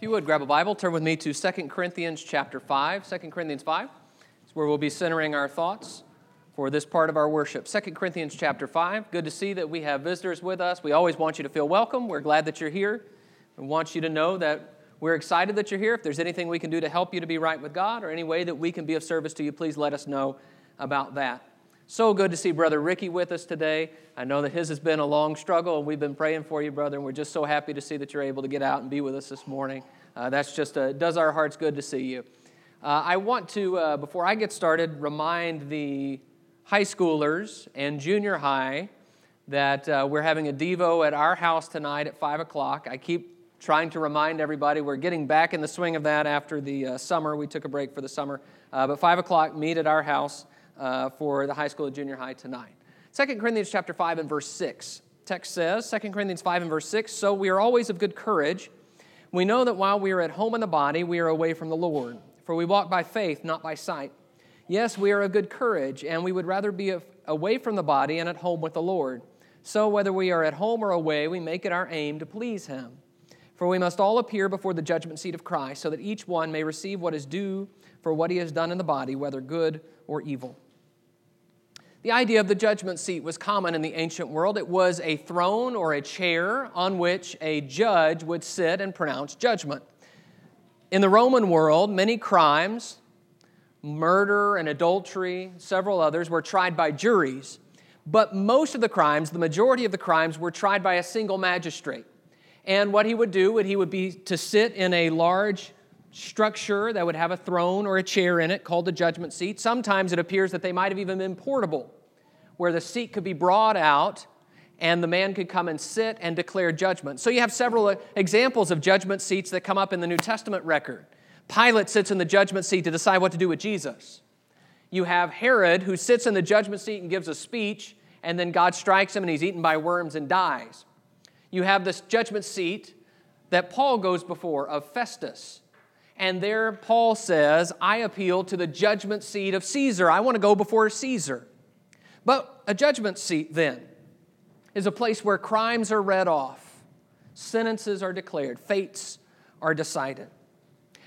If you would grab a Bible, turn with me to 2 Corinthians chapter 5. 2 Corinthians 5 is where we'll be centering our thoughts for this part of our worship. 2 Corinthians chapter 5. Good to see that we have visitors with us. We always want you to feel welcome. We're glad that you're here. We want you to know that we're excited that you're here. If there's anything we can do to help you to be right with God or any way that we can be of service to you, please let us know about that. So good to see Brother Ricky with us today. I know that his has been a long struggle, and we've been praying for you, brother, and we're just so happy to see that you're able to get out and be with us this morning. Uh, that's just uh, does our hearts good to see you. Uh, I want to, uh, before I get started, remind the high schoolers and junior high that uh, we're having a Devo at our house tonight at 5 o'clock. I keep trying to remind everybody we're getting back in the swing of that after the uh, summer. We took a break for the summer. but 5 o'clock, meet at our house Uh, for the high school and junior high tonight. 2 Corinthians chapter 5 and verse 6. Text says, 2 Corinthians 5 and verse 6, So we are always of good courage we know that while we are at home in the body, we are away from the Lord. For we walk by faith, not by sight. Yes, we are of good courage, and we would rather be away from the body and at home with the Lord. So, whether we are at home or away, we make it our aim to please Him. For we must all appear before the judgment seat of Christ, so that each one may receive what is due for what he has done in the body, whether good or evil. The idea of the judgment seat was common in the ancient world. It was a throne or a chair on which a judge would sit and pronounce judgment. In the Roman world, many crimes, murder and adultery, several others, were tried by juries. But most of the crimes, the majority of the crimes, were tried by a single magistrate. And what he would do would he would be to sit in a large structure that would have a throne or a chair in it called the judgment seat. Sometimes it appears that they might have even been portable, where the seat could be brought out and the man could come and sit and declare judgment. So you have several uh, examples of judgment seats that come up in the New Testament record. Pilate sits in the judgment seat to decide what to do with Jesus. You have Herod who sits in the judgment seat and gives a speech, and then God strikes him and he's eaten by worms and dies. You have this judgment seat that Paul goes before of Festus and there Paul says, I appeal to the judgment seat of Caesar. I want to go before Caesar. But a judgment seat, then, is a place where crimes are read off, sentences are declared, fates are decided.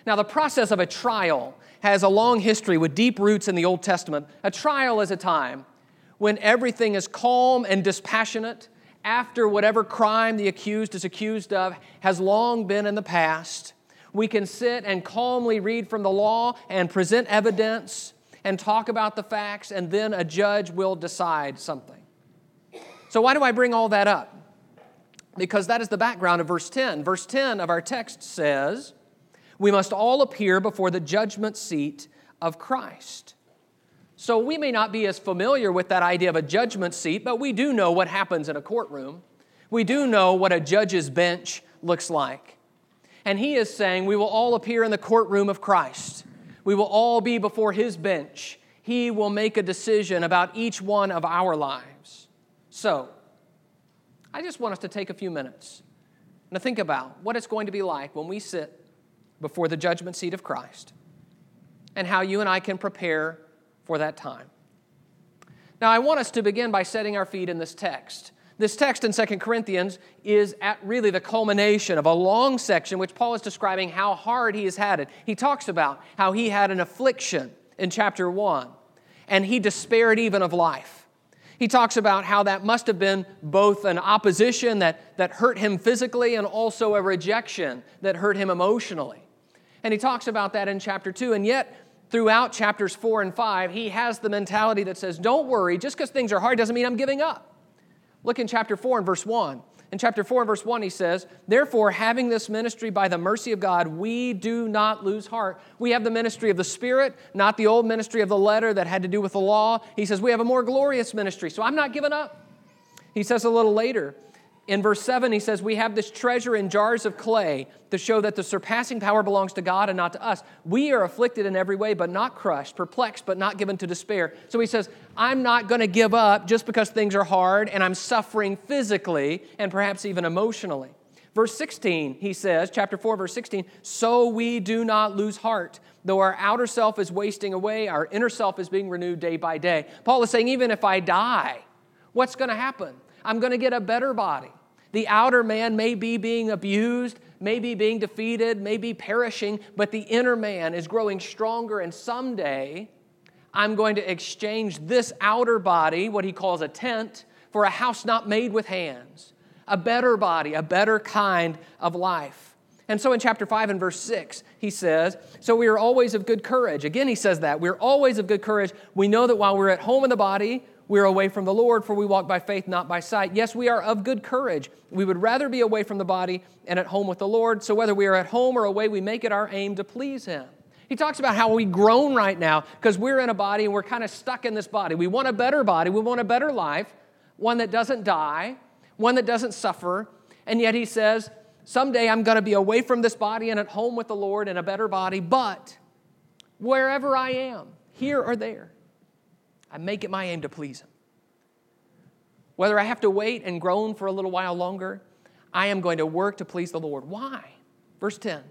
Now, the process of a trial has a long history with deep roots in the Old Testament. A trial is a time when everything is calm and dispassionate after whatever crime the accused is accused of has long been in the past we can sit and calmly read from the law and present evidence and talk about the facts, and then a judge will decide something. So, why do I bring all that up? Because that is the background of verse 10. Verse 10 of our text says, We must all appear before the judgment seat of Christ. So, we may not be as familiar with that idea of a judgment seat, but we do know what happens in a courtroom. We do know what a judge's bench looks like. And he is saying, We will all appear in the courtroom of Christ. We will all be before his bench. He will make a decision about each one of our lives. So, I just want us to take a few minutes and to think about what it's going to be like when we sit before the judgment seat of Christ and how you and I can prepare for that time. Now, I want us to begin by setting our feet in this text. This text in 2 Corinthians is at really the culmination of a long section which Paul is describing how hard he has had it. He talks about how he had an affliction in chapter 1, and he despaired even of life. He talks about how that must have been both an opposition that, that hurt him physically and also a rejection that hurt him emotionally. And he talks about that in chapter 2, and yet throughout chapters 4 and 5, he has the mentality that says, Don't worry, just because things are hard doesn't mean I'm giving up. Look in chapter 4 and verse 1. In chapter 4 and verse 1, he says, Therefore, having this ministry by the mercy of God, we do not lose heart. We have the ministry of the Spirit, not the old ministry of the letter that had to do with the law. He says, We have a more glorious ministry, so I'm not giving up. He says a little later, in verse 7, he says, We have this treasure in jars of clay to show that the surpassing power belongs to God and not to us. We are afflicted in every way, but not crushed, perplexed, but not given to despair. So he says, I'm not going to give up just because things are hard and I'm suffering physically and perhaps even emotionally. Verse 16, he says, chapter 4, verse 16, so we do not lose heart. Though our outer self is wasting away, our inner self is being renewed day by day. Paul is saying, even if I die, what's going to happen? I'm going to get a better body. The outer man may be being abused, may be being defeated, may be perishing, but the inner man is growing stronger, and someday I'm going to exchange this outer body, what he calls a tent, for a house not made with hands, a better body, a better kind of life. And so in chapter 5 and verse 6, he says, So we are always of good courage. Again, he says that. We're always of good courage. We know that while we're at home in the body, we're away from the Lord, for we walk by faith, not by sight. Yes, we are of good courage. We would rather be away from the body and at home with the Lord. So whether we are at home or away, we make it our aim to please him. He talks about how we groan right now because we're in a body and we're kind of stuck in this body. We want a better body, we want a better life, one that doesn't die, one that doesn't suffer. And yet he says, Someday I'm going to be away from this body and at home with the Lord in a better body, but wherever I am, here or there, I make it my aim to please Him. Whether I have to wait and groan for a little while longer, I am going to work to please the Lord. Why? Verse 10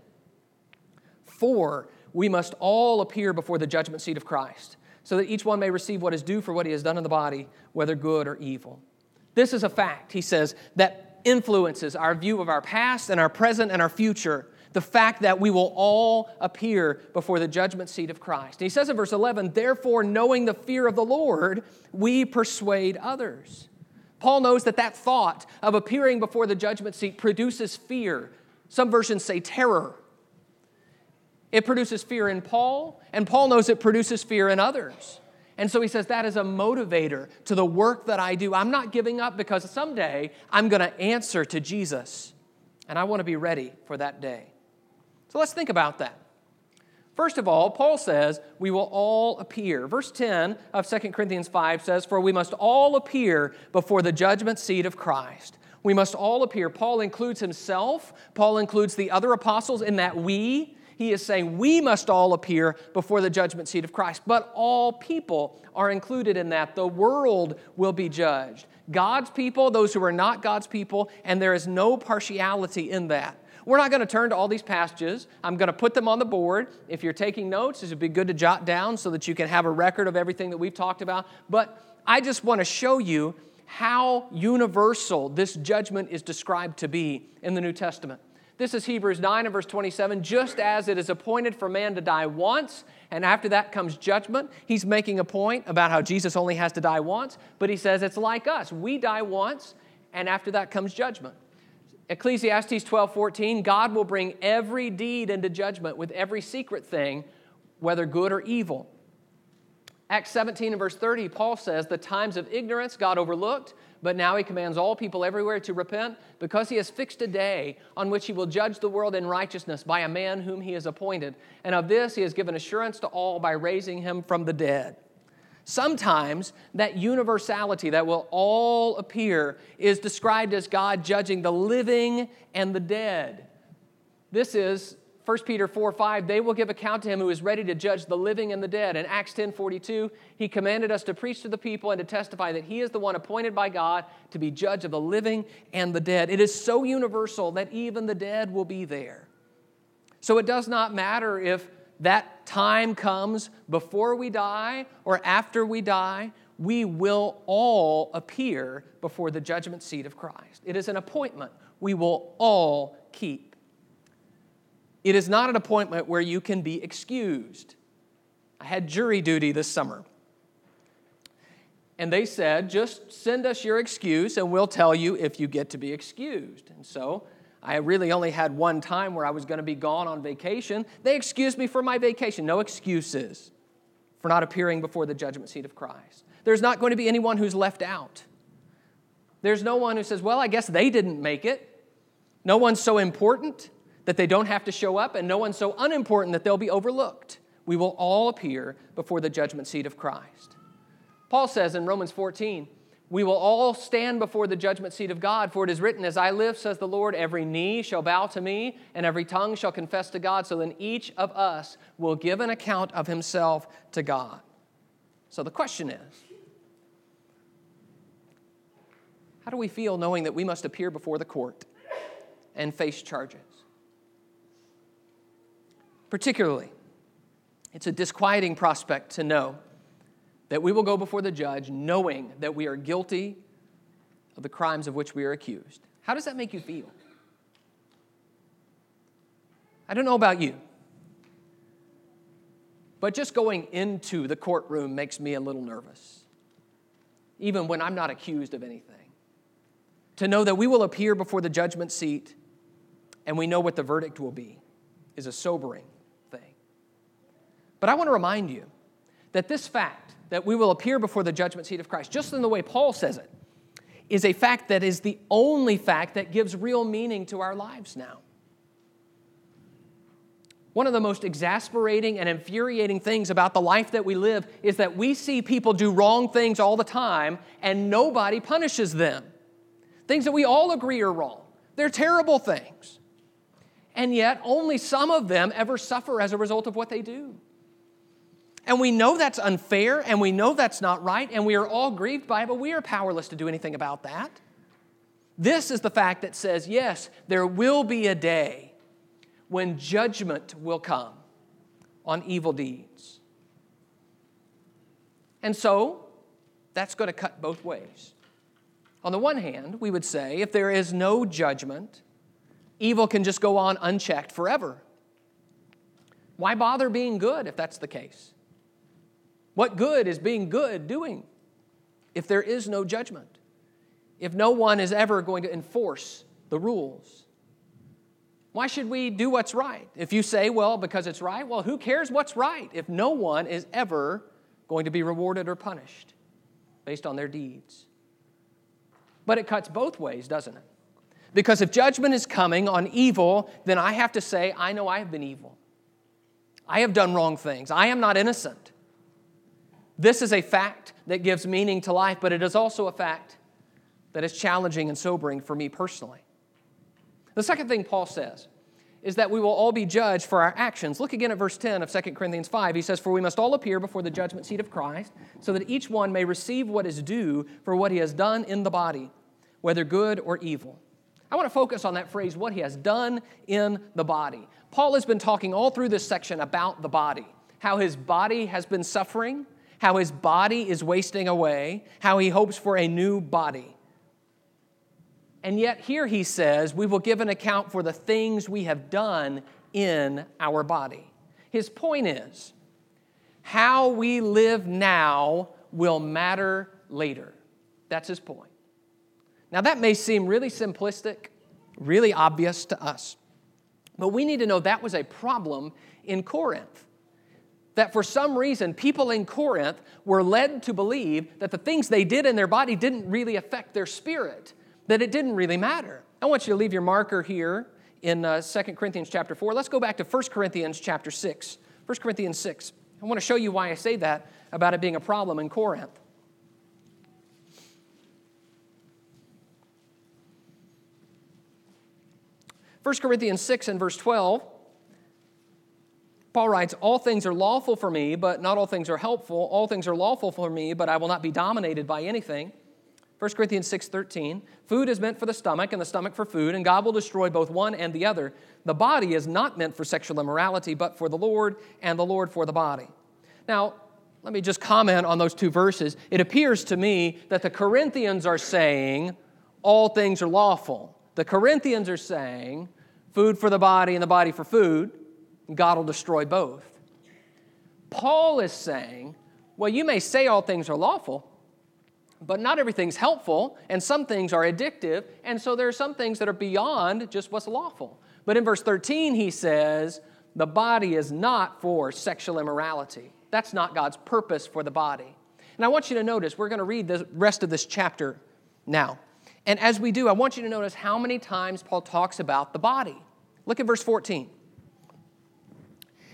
For we must all appear before the judgment seat of Christ, so that each one may receive what is due for what he has done in the body, whether good or evil. This is a fact, he says, that influences our view of our past and our present and our future. The fact that we will all appear before the judgment seat of Christ. And he says in verse 11, therefore, knowing the fear of the Lord, we persuade others. Paul knows that that thought of appearing before the judgment seat produces fear. Some versions say terror. It produces fear in Paul, and Paul knows it produces fear in others. And so he says that is a motivator to the work that I do. I'm not giving up because someday I'm going to answer to Jesus. And I want to be ready for that day. So let's think about that. First of all, Paul says, we will all appear. Verse 10 of 2 Corinthians 5 says, For we must all appear before the judgment seat of Christ. We must all appear. Paul includes himself, Paul includes the other apostles in that we he is saying we must all appear before the judgment seat of Christ, but all people are included in that. The world will be judged. God's people, those who are not God's people, and there is no partiality in that. We're not going to turn to all these passages. I'm going to put them on the board. If you're taking notes, it would be good to jot down so that you can have a record of everything that we've talked about. But I just want to show you how universal this judgment is described to be in the New Testament. This is Hebrews 9 and verse 27. Just as it is appointed for man to die once, and after that comes judgment, he's making a point about how Jesus only has to die once, but he says it's like us. We die once, and after that comes judgment. Ecclesiastes 12 14, God will bring every deed into judgment with every secret thing, whether good or evil. Acts 17 and verse 30, Paul says, The times of ignorance God overlooked, but now he commands all people everywhere to repent because he has fixed a day on which he will judge the world in righteousness by a man whom he has appointed. And of this he has given assurance to all by raising him from the dead. Sometimes that universality that will all appear is described as God judging the living and the dead. This is 1 Peter 4 5, they will give account to him who is ready to judge the living and the dead. In Acts 10 42, he commanded us to preach to the people and to testify that he is the one appointed by God to be judge of the living and the dead. It is so universal that even the dead will be there. So it does not matter if that time comes before we die or after we die, we will all appear before the judgment seat of Christ. It is an appointment we will all keep. It is not an appointment where you can be excused. I had jury duty this summer. And they said, just send us your excuse and we'll tell you if you get to be excused. And so I really only had one time where I was going to be gone on vacation. They excused me for my vacation. No excuses for not appearing before the judgment seat of Christ. There's not going to be anyone who's left out. There's no one who says, well, I guess they didn't make it. No one's so important that they don't have to show up, and no one's so unimportant that they'll be overlooked. We will all appear before the judgment seat of Christ. Paul says in Romans 14, we will all stand before the judgment seat of God, for it is written, As I live, says the Lord, every knee shall bow to me, and every tongue shall confess to God. So then each of us will give an account of himself to God. So the question is how do we feel knowing that we must appear before the court and face charges? Particularly, it's a disquieting prospect to know that we will go before the judge knowing that we are guilty of the crimes of which we are accused. How does that make you feel? I don't know about you, but just going into the courtroom makes me a little nervous, even when I'm not accused of anything. To know that we will appear before the judgment seat and we know what the verdict will be is a sobering thing. But I want to remind you that this fact that we will appear before the judgment seat of Christ, just in the way Paul says it, is a fact that is the only fact that gives real meaning to our lives now. One of the most exasperating and infuriating things about the life that we live is that we see people do wrong things all the time and nobody punishes them. Things that we all agree are wrong. They're terrible things. And yet, only some of them ever suffer as a result of what they do. And we know that's unfair and we know that's not right and we are all grieved by it, but we are powerless to do anything about that. This is the fact that says, yes, there will be a day when judgment will come on evil deeds. And so, that's going to cut both ways. On the one hand, we would say if there is no judgment, evil can just go on unchecked forever. Why bother being good if that's the case? What good is being good doing if there is no judgment? If no one is ever going to enforce the rules? Why should we do what's right? If you say, well, because it's right, well, who cares what's right if no one is ever going to be rewarded or punished based on their deeds? But it cuts both ways, doesn't it? Because if judgment is coming on evil, then I have to say, I know I have been evil. I have done wrong things. I am not innocent. This is a fact that gives meaning to life, but it is also a fact that is challenging and sobering for me personally. The second thing Paul says is that we will all be judged for our actions. Look again at verse 10 of 2 Corinthians 5. He says, For we must all appear before the judgment seat of Christ, so that each one may receive what is due for what he has done in the body, whether good or evil. I want to focus on that phrase, what he has done in the body. Paul has been talking all through this section about the body, how his body has been suffering, how his body is wasting away, how he hopes for a new body. And yet, here he says, we will give an account for the things we have done in our body. His point is, how we live now will matter later. That's his point. Now, that may seem really simplistic, really obvious to us, but we need to know that was a problem in Corinth that for some reason people in Corinth were led to believe that the things they did in their body didn't really affect their spirit, that it didn't really matter. I want you to leave your marker here in uh, 2 Corinthians chapter 4. Let's go back to 1 Corinthians chapter 6. 1 Corinthians 6. I want to show you why I say that about it being a problem in Corinth. 1 Corinthians 6 and verse 12 Paul writes, All things are lawful for me, but not all things are helpful. All things are lawful for me, but I will not be dominated by anything. 1 Corinthians 6:13 Food is meant for the stomach and the stomach for food and God will destroy both one and the other. The body is not meant for sexual immorality but for the Lord and the Lord for the body. Now, let me just comment on those two verses. It appears to me that the Corinthians are saying all things are lawful. The Corinthians are saying food for the body and the body for food. God will destroy both. Paul is saying, well, you may say all things are lawful, but not everything's helpful, and some things are addictive, and so there are some things that are beyond just what's lawful. But in verse 13, he says, the body is not for sexual immorality. That's not God's purpose for the body. And I want you to notice, we're going to read the rest of this chapter now. And as we do, I want you to notice how many times Paul talks about the body. Look at verse 14.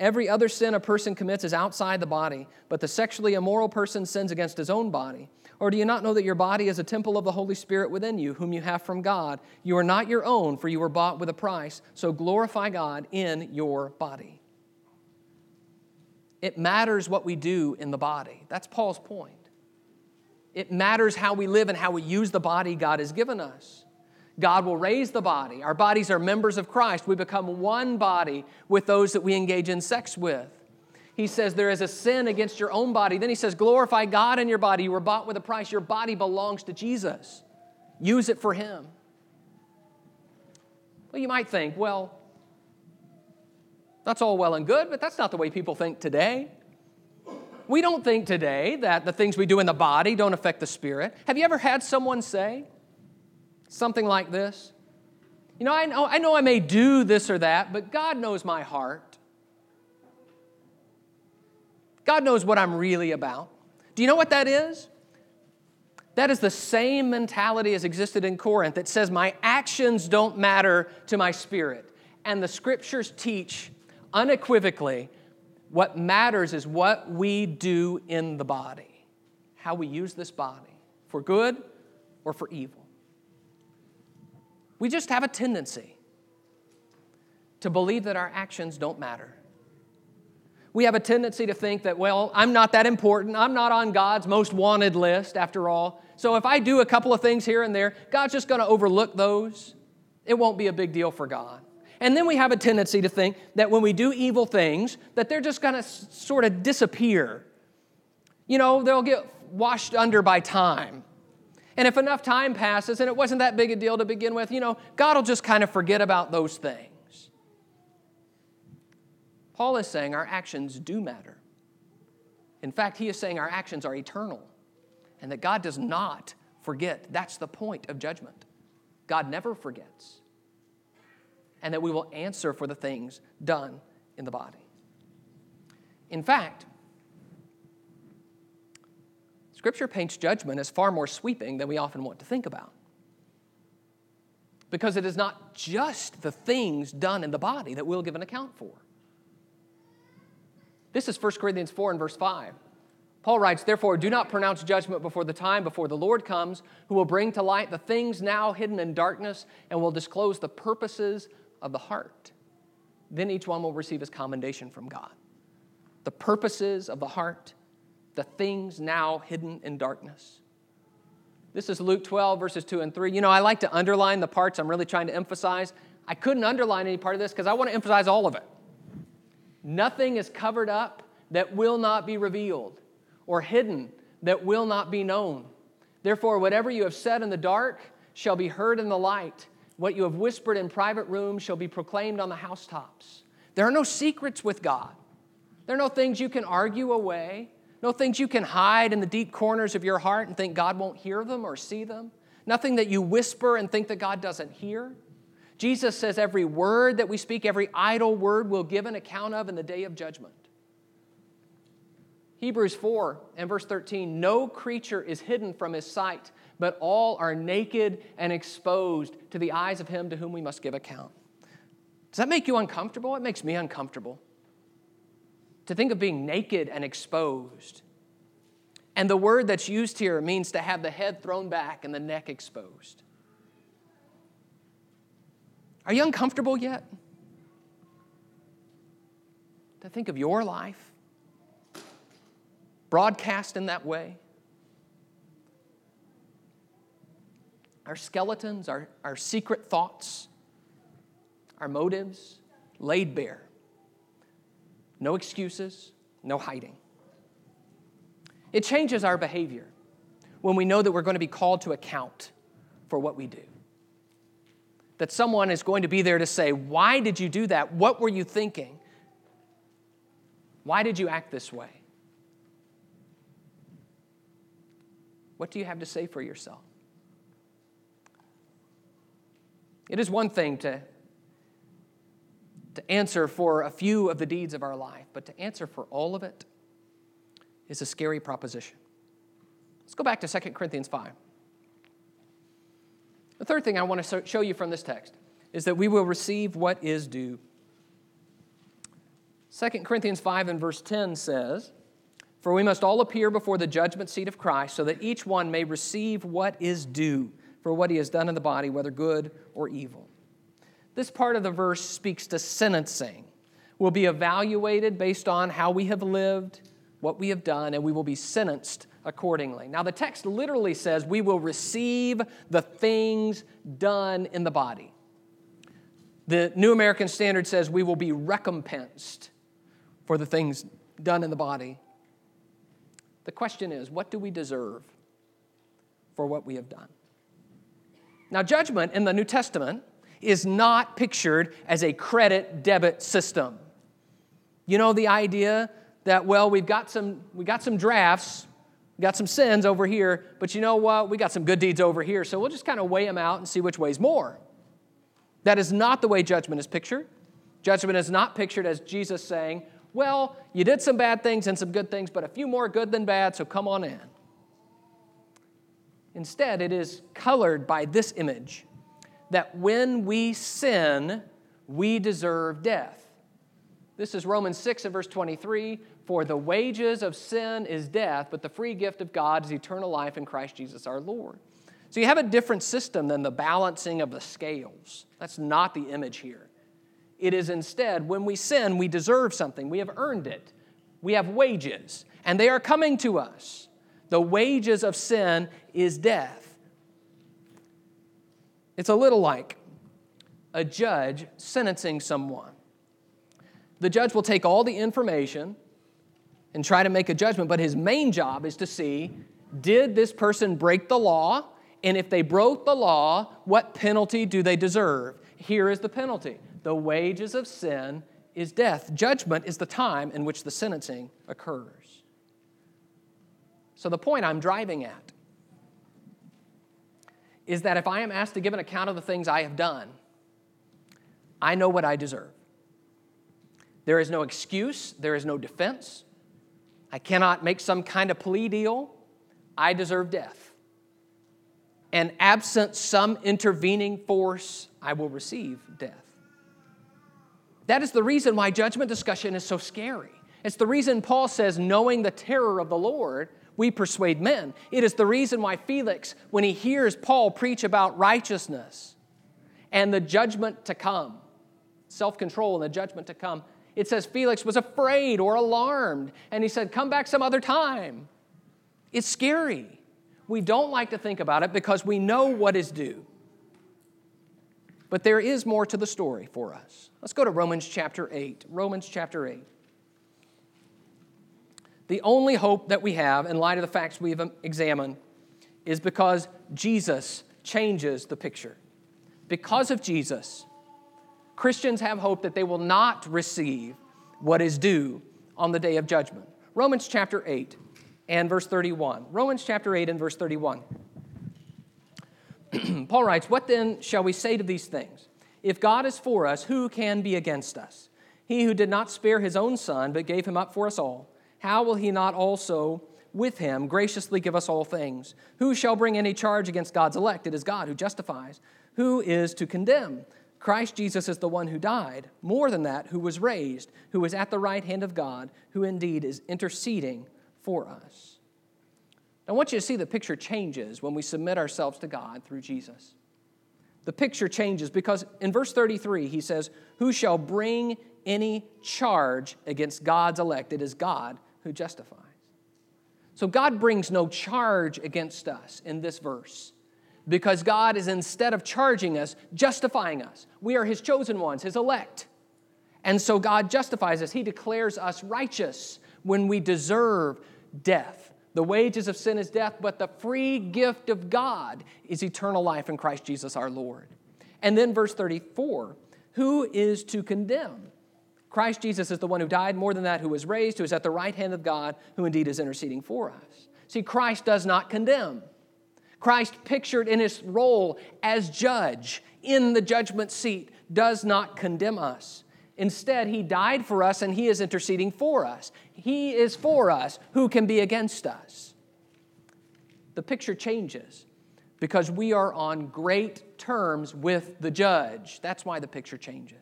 Every other sin a person commits is outside the body, but the sexually immoral person sins against his own body. Or do you not know that your body is a temple of the Holy Spirit within you, whom you have from God? You are not your own, for you were bought with a price. So glorify God in your body. It matters what we do in the body. That's Paul's point. It matters how we live and how we use the body God has given us. God will raise the body. Our bodies are members of Christ. We become one body with those that we engage in sex with. He says there is a sin against your own body. Then he says, glorify God in your body. You were bought with a price. Your body belongs to Jesus. Use it for Him. Well, you might think, well, that's all well and good, but that's not the way people think today. We don't think today that the things we do in the body don't affect the spirit. Have you ever had someone say something like this? You know, I know I, know I may do this or that, but God knows my heart. God knows what I'm really about. Do you know what that is? That is the same mentality as existed in Corinth. that says, My actions don't matter to my spirit. And the scriptures teach unequivocally what matters is what we do in the body, how we use this body for good or for evil. We just have a tendency to believe that our actions don't matter. We have a tendency to think that, well, I'm not that important. I'm not on God's most wanted list, after all. So if I do a couple of things here and there, God's just going to overlook those. It won't be a big deal for God. And then we have a tendency to think that when we do evil things, that they're just going to sort of disappear. You know, they'll get washed under by time. And if enough time passes and it wasn't that big a deal to begin with, you know, God will just kind of forget about those things. Paul is saying our actions do matter. In fact, he is saying our actions are eternal and that God does not forget. That's the point of judgment. God never forgets. And that we will answer for the things done in the body. In fact, Scripture paints judgment as far more sweeping than we often want to think about. Because it is not just the things done in the body that we'll give an account for. This is 1 Corinthians 4 and verse 5. Paul writes, Therefore, do not pronounce judgment before the time, before the Lord comes, who will bring to light the things now hidden in darkness and will disclose the purposes of the heart. Then each one will receive his commendation from God. The purposes of the heart, the things now hidden in darkness. This is Luke 12, verses 2 and 3. You know, I like to underline the parts I'm really trying to emphasize. I couldn't underline any part of this because I want to emphasize all of it. Nothing is covered up that will not be revealed, or hidden that will not be known. Therefore, whatever you have said in the dark shall be heard in the light. What you have whispered in private rooms shall be proclaimed on the housetops. There are no secrets with God. There are no things you can argue away, no things you can hide in the deep corners of your heart and think God won't hear them or see them. Nothing that you whisper and think that God doesn't hear. Jesus says every word that we speak, every idle word, will give an account of in the day of judgment. Hebrews 4 and verse 13 No creature is hidden from his sight, but all are naked and exposed to the eyes of him to whom we must give account. Does that make you uncomfortable? It makes me uncomfortable. To think of being naked and exposed. And the word that's used here means to have the head thrown back and the neck exposed. Are you uncomfortable yet? To think of your life broadcast in that way? Our skeletons, our, our secret thoughts, our motives laid bare. No excuses, no hiding. It changes our behavior when we know that we're going to be called to account for what we do that someone is going to be there to say, Why did you do that? What were you thinking? Why did you act this way? What do you have to say for yourself? It is one thing to, to answer for a few of the deeds of our life, but to answer for all of it is a scary proposition. Let's go back to 2 Corinthians 5. The third thing I want to show you from this text is that we will receive what is due. 2 Corinthians 5 and verse 10 says, For we must all appear before the judgment seat of Christ, so that each one may receive what is due for what he has done in the body, whether good or evil. This part of the verse speaks to sentencing. We'll be evaluated based on how we have lived, what we have done, and we will be sentenced accordingly. Now, the text literally says we will receive the things done in the body. The New American Standard says we will be recompensed for the things done in the body. The question is, what do we deserve for what we have done? Now, judgment in the New Testament is not pictured as a credit debit system. You know the idea that, well, we've got some, we got some drafts, we got some sins over here, but you know what? We got some good deeds over here, so we'll just kind of weigh them out and see which way's more. That is not the way judgment is pictured. Judgment is not pictured as Jesus saying, well, you did some bad things and some good things, but a few more good than bad, so come on in. Instead, it is colored by this image that when we sin, we deserve death. This is Romans 6 and verse 23 For the wages of sin is death, but the free gift of God is eternal life in Christ Jesus our Lord. So you have a different system than the balancing of the scales. That's not the image here. It is instead, when we sin, we deserve something. We have earned it. We have wages, and they are coming to us. The wages of sin is death. It's a little like a judge sentencing someone. The judge will take all the information and try to make a judgment, but his main job is to see did this person break the law? And if they broke the law, what penalty do they deserve? Here is the penalty the wages of sin is death. Judgment is the time in which the sentencing occurs. So, the point I'm driving at is that if I am asked to give an account of the things I have done, I know what I deserve. There is no excuse, there is no defense. I cannot make some kind of plea deal. I deserve death. And absent some intervening force, I will receive death. That is the reason why judgment discussion is so scary. It's the reason Paul says, knowing the terror of the Lord, we persuade men. It is the reason why Felix, when he hears Paul preach about righteousness and the judgment to come, self control and the judgment to come, it says Felix was afraid or alarmed, and he said, Come back some other time. It's scary. We don't like to think about it because we know what is due. But there is more to the story for us. Let's go to Romans chapter 8. Romans chapter 8. The only hope that we have, in light of the facts we've examined, is because Jesus changes the picture. Because of Jesus, Christians have hope that they will not receive what is due on the day of judgment. Romans chapter 8 and verse 31. Romans chapter 8 and verse 31. Paul writes, What then shall we say to these things? If God is for us, who can be against us? He who did not spare his own son, but gave him up for us all, how will he not also with him graciously give us all things? Who shall bring any charge against God's elect? It is God who justifies. Who is to condemn? Christ Jesus is the one who died, more than that, who was raised, who is at the right hand of God, who indeed is interceding for us. I want you to see the picture changes when we submit ourselves to God through Jesus. The picture changes because in verse 33, he says, Who shall bring any charge against God's elect? It is God who justifies. So God brings no charge against us in this verse because God is instead of charging us, justifying us. We are His chosen ones, His elect. And so God justifies us. He declares us righteous when we deserve death. The wages of sin is death, but the free gift of God is eternal life in Christ Jesus our Lord. And then verse 34 who is to condemn? Christ Jesus is the one who died, more than that, who was raised, who is at the right hand of God, who indeed is interceding for us. See, Christ does not condemn. Christ, pictured in his role as judge in the judgment seat, does not condemn us. Instead, he died for us and he is interceding for us. He is for us. Who can be against us? The picture changes because we are on great terms with the judge. That's why the picture changes.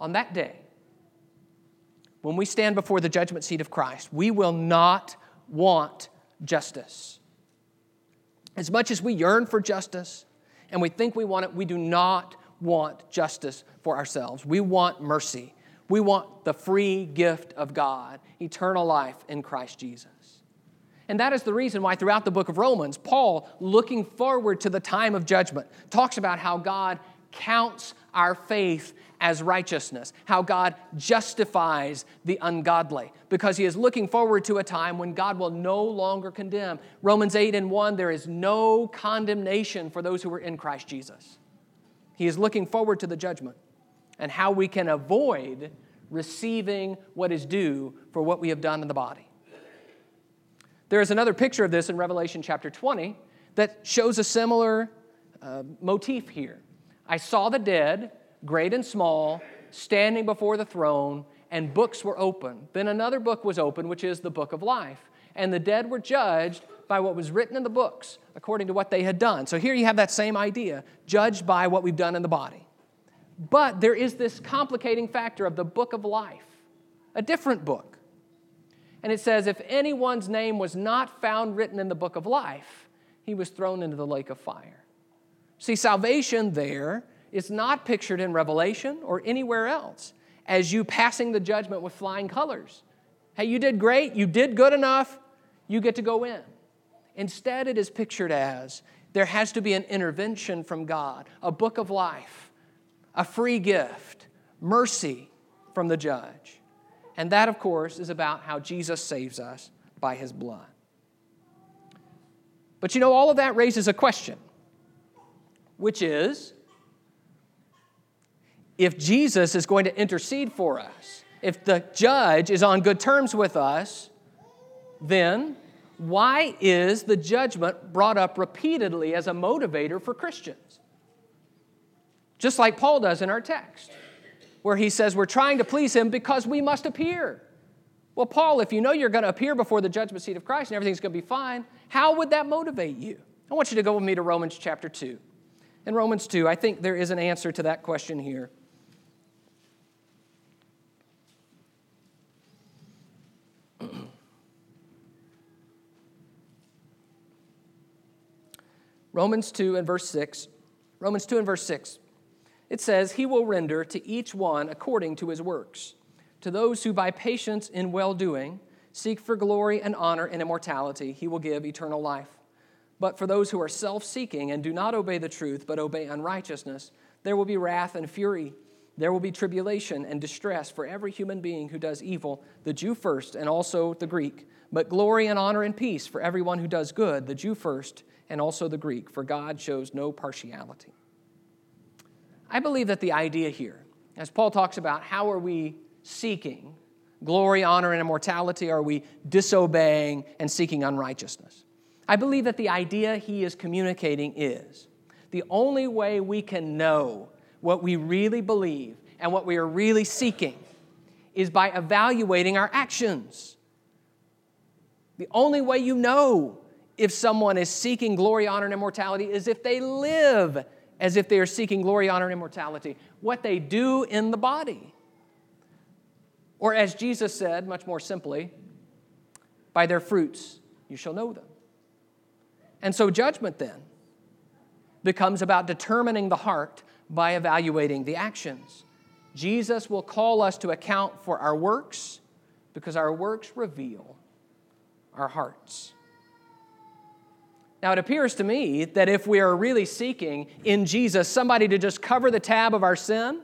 On that day, when we stand before the judgment seat of Christ, we will not want justice. As much as we yearn for justice and we think we want it, we do not want justice for ourselves. We want mercy. We want the free gift of God, eternal life in Christ Jesus. And that is the reason why throughout the book of Romans, Paul, looking forward to the time of judgment, talks about how God counts our faith as righteousness, how God justifies the ungodly, because he is looking forward to a time when God will no longer condemn. Romans 8 and 1 there is no condemnation for those who are in Christ Jesus. He is looking forward to the judgment and how we can avoid receiving what is due for what we have done in the body. There is another picture of this in Revelation chapter 20 that shows a similar uh, motif here. I saw the dead, great and small, standing before the throne, and books were open. Then another book was opened, which is the book of life. And the dead were judged by what was written in the books according to what they had done. So here you have that same idea, judged by what we've done in the body. But there is this complicating factor of the book of life, a different book. And it says, if anyone's name was not found written in the book of life, he was thrown into the lake of fire. See, salvation there is not pictured in Revelation or anywhere else as you passing the judgment with flying colors. Hey, you did great, you did good enough, you get to go in. Instead, it is pictured as there has to be an intervention from God, a book of life, a free gift, mercy from the judge. And that, of course, is about how Jesus saves us by his blood. But you know, all of that raises a question, which is if Jesus is going to intercede for us, if the judge is on good terms with us, then why is the judgment brought up repeatedly as a motivator for Christians? Just like Paul does in our text where he says we're trying to please him because we must appear. Well, Paul, if you know you're going to appear before the judgment seat of Christ and everything's going to be fine, how would that motivate you? I want you to go with me to Romans chapter 2. In Romans 2, I think there is an answer to that question here. Romans 2 and verse 6. Romans 2 and verse 6 it says, He will render to each one according to his works. To those who by patience in well doing seek for glory and honor and immortality, he will give eternal life. But for those who are self seeking and do not obey the truth, but obey unrighteousness, there will be wrath and fury. There will be tribulation and distress for every human being who does evil, the Jew first and also the Greek. But glory and honor and peace for everyone who does good, the Jew first and also the Greek, for God shows no partiality. I believe that the idea here, as Paul talks about how are we seeking glory, honor, and immortality, are we disobeying and seeking unrighteousness? I believe that the idea he is communicating is the only way we can know what we really believe and what we are really seeking is by evaluating our actions. The only way you know if someone is seeking glory, honor, and immortality is if they live as if they are seeking glory, honor, and immortality, what they do in the body. Or as Jesus said, much more simply, by their fruits you shall know them. And so judgment then becomes about determining the heart by evaluating the actions. Jesus will call us to account for our works because our works reveal our hearts. Now, it appears to me that if we are really seeking in Jesus somebody to just cover the tab of our sin,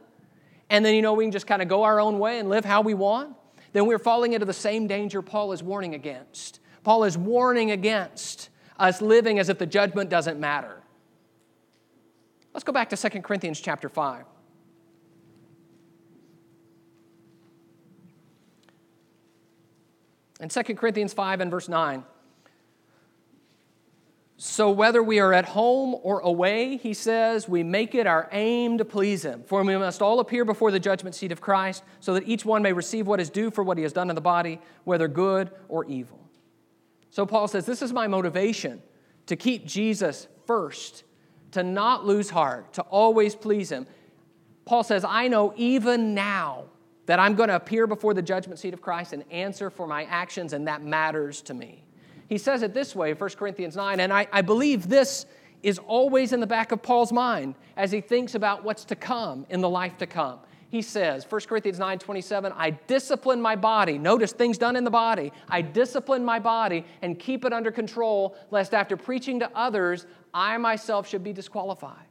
and then, you know, we can just kind of go our own way and live how we want, then we're falling into the same danger Paul is warning against. Paul is warning against us living as if the judgment doesn't matter. Let's go back to 2 Corinthians chapter 5. In 2 Corinthians 5 and verse 9, so, whether we are at home or away, he says, we make it our aim to please him. For we must all appear before the judgment seat of Christ, so that each one may receive what is due for what he has done in the body, whether good or evil. So, Paul says, This is my motivation to keep Jesus first, to not lose heart, to always please him. Paul says, I know even now that I'm going to appear before the judgment seat of Christ and answer for my actions, and that matters to me. He says it this way, 1 Corinthians 9, and I, I believe this is always in the back of Paul's mind as he thinks about what's to come in the life to come. He says, 1 Corinthians 9 27, I discipline my body. Notice things done in the body. I discipline my body and keep it under control, lest after preaching to others, I myself should be disqualified.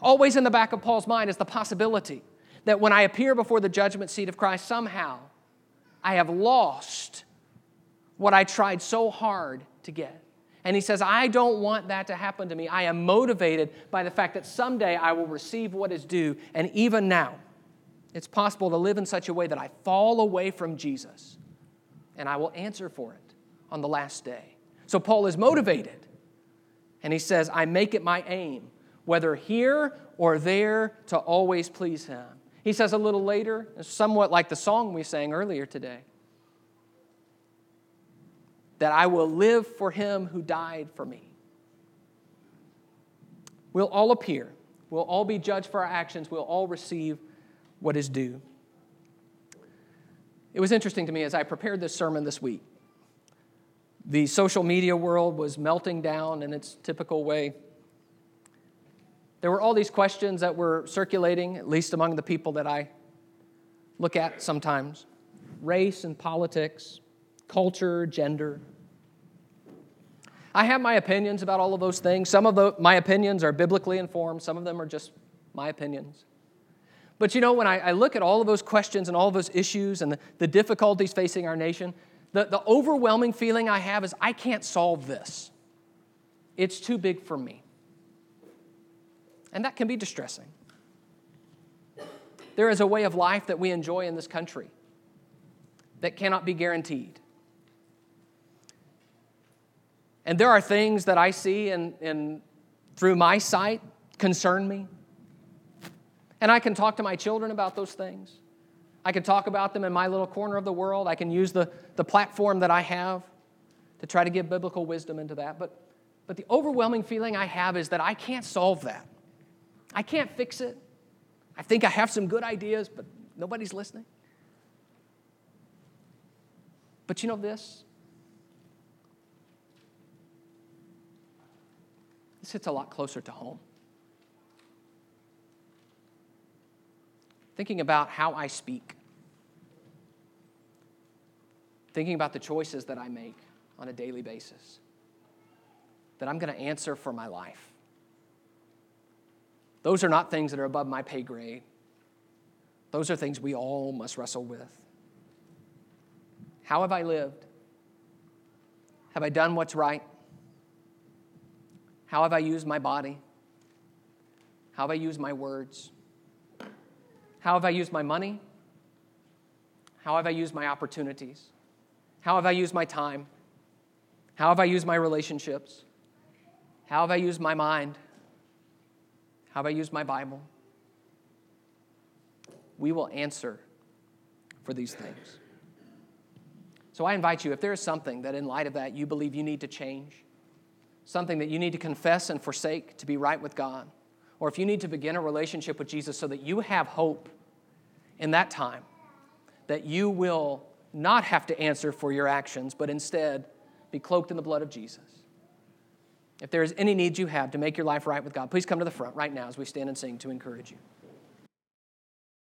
Always in the back of Paul's mind is the possibility that when I appear before the judgment seat of Christ, somehow I have lost what I tried so hard to get. And he says, I don't want that to happen to me. I am motivated by the fact that someday I will receive what is due. And even now, it's possible to live in such a way that I fall away from Jesus and I will answer for it on the last day. So Paul is motivated. And he says, I make it my aim, whether here or there, to always please him. He says a little later, somewhat like the song we sang earlier today, that I will live for him who died for me. We'll all appear. We'll all be judged for our actions. We'll all receive what is due. It was interesting to me as I prepared this sermon this week. The social media world was melting down in its typical way. There were all these questions that were circulating, at least among the people that I look at sometimes race and politics, culture, gender. I have my opinions about all of those things. Some of the, my opinions are biblically informed, some of them are just my opinions. But you know, when I, I look at all of those questions and all of those issues and the, the difficulties facing our nation, the, the overwhelming feeling I have is I can't solve this. It's too big for me. And that can be distressing. There is a way of life that we enjoy in this country that cannot be guaranteed. And there are things that I see and, and through my sight concern me. And I can talk to my children about those things. I can talk about them in my little corner of the world. I can use the, the platform that I have to try to give biblical wisdom into that. But, but the overwhelming feeling I have is that I can't solve that. I can't fix it. I think I have some good ideas, but nobody's listening. But you know this? This hits a lot closer to home. Thinking about how I speak, thinking about the choices that I make on a daily basis, that I'm going to answer for my life. Those are not things that are above my pay grade. Those are things we all must wrestle with. How have I lived? Have I done what's right? How have I used my body? How have I used my words? How have I used my money? How have I used my opportunities? How have I used my time? How have I used my relationships? How have I used my mind? How have I used my Bible? We will answer for these things. So I invite you, if there is something that in light of that you believe you need to change, something that you need to confess and forsake to be right with God, or if you need to begin a relationship with Jesus so that you have hope in that time, that you will not have to answer for your actions, but instead be cloaked in the blood of Jesus. If there is any need you have to make your life right with God, please come to the front right now as we stand and sing to encourage you.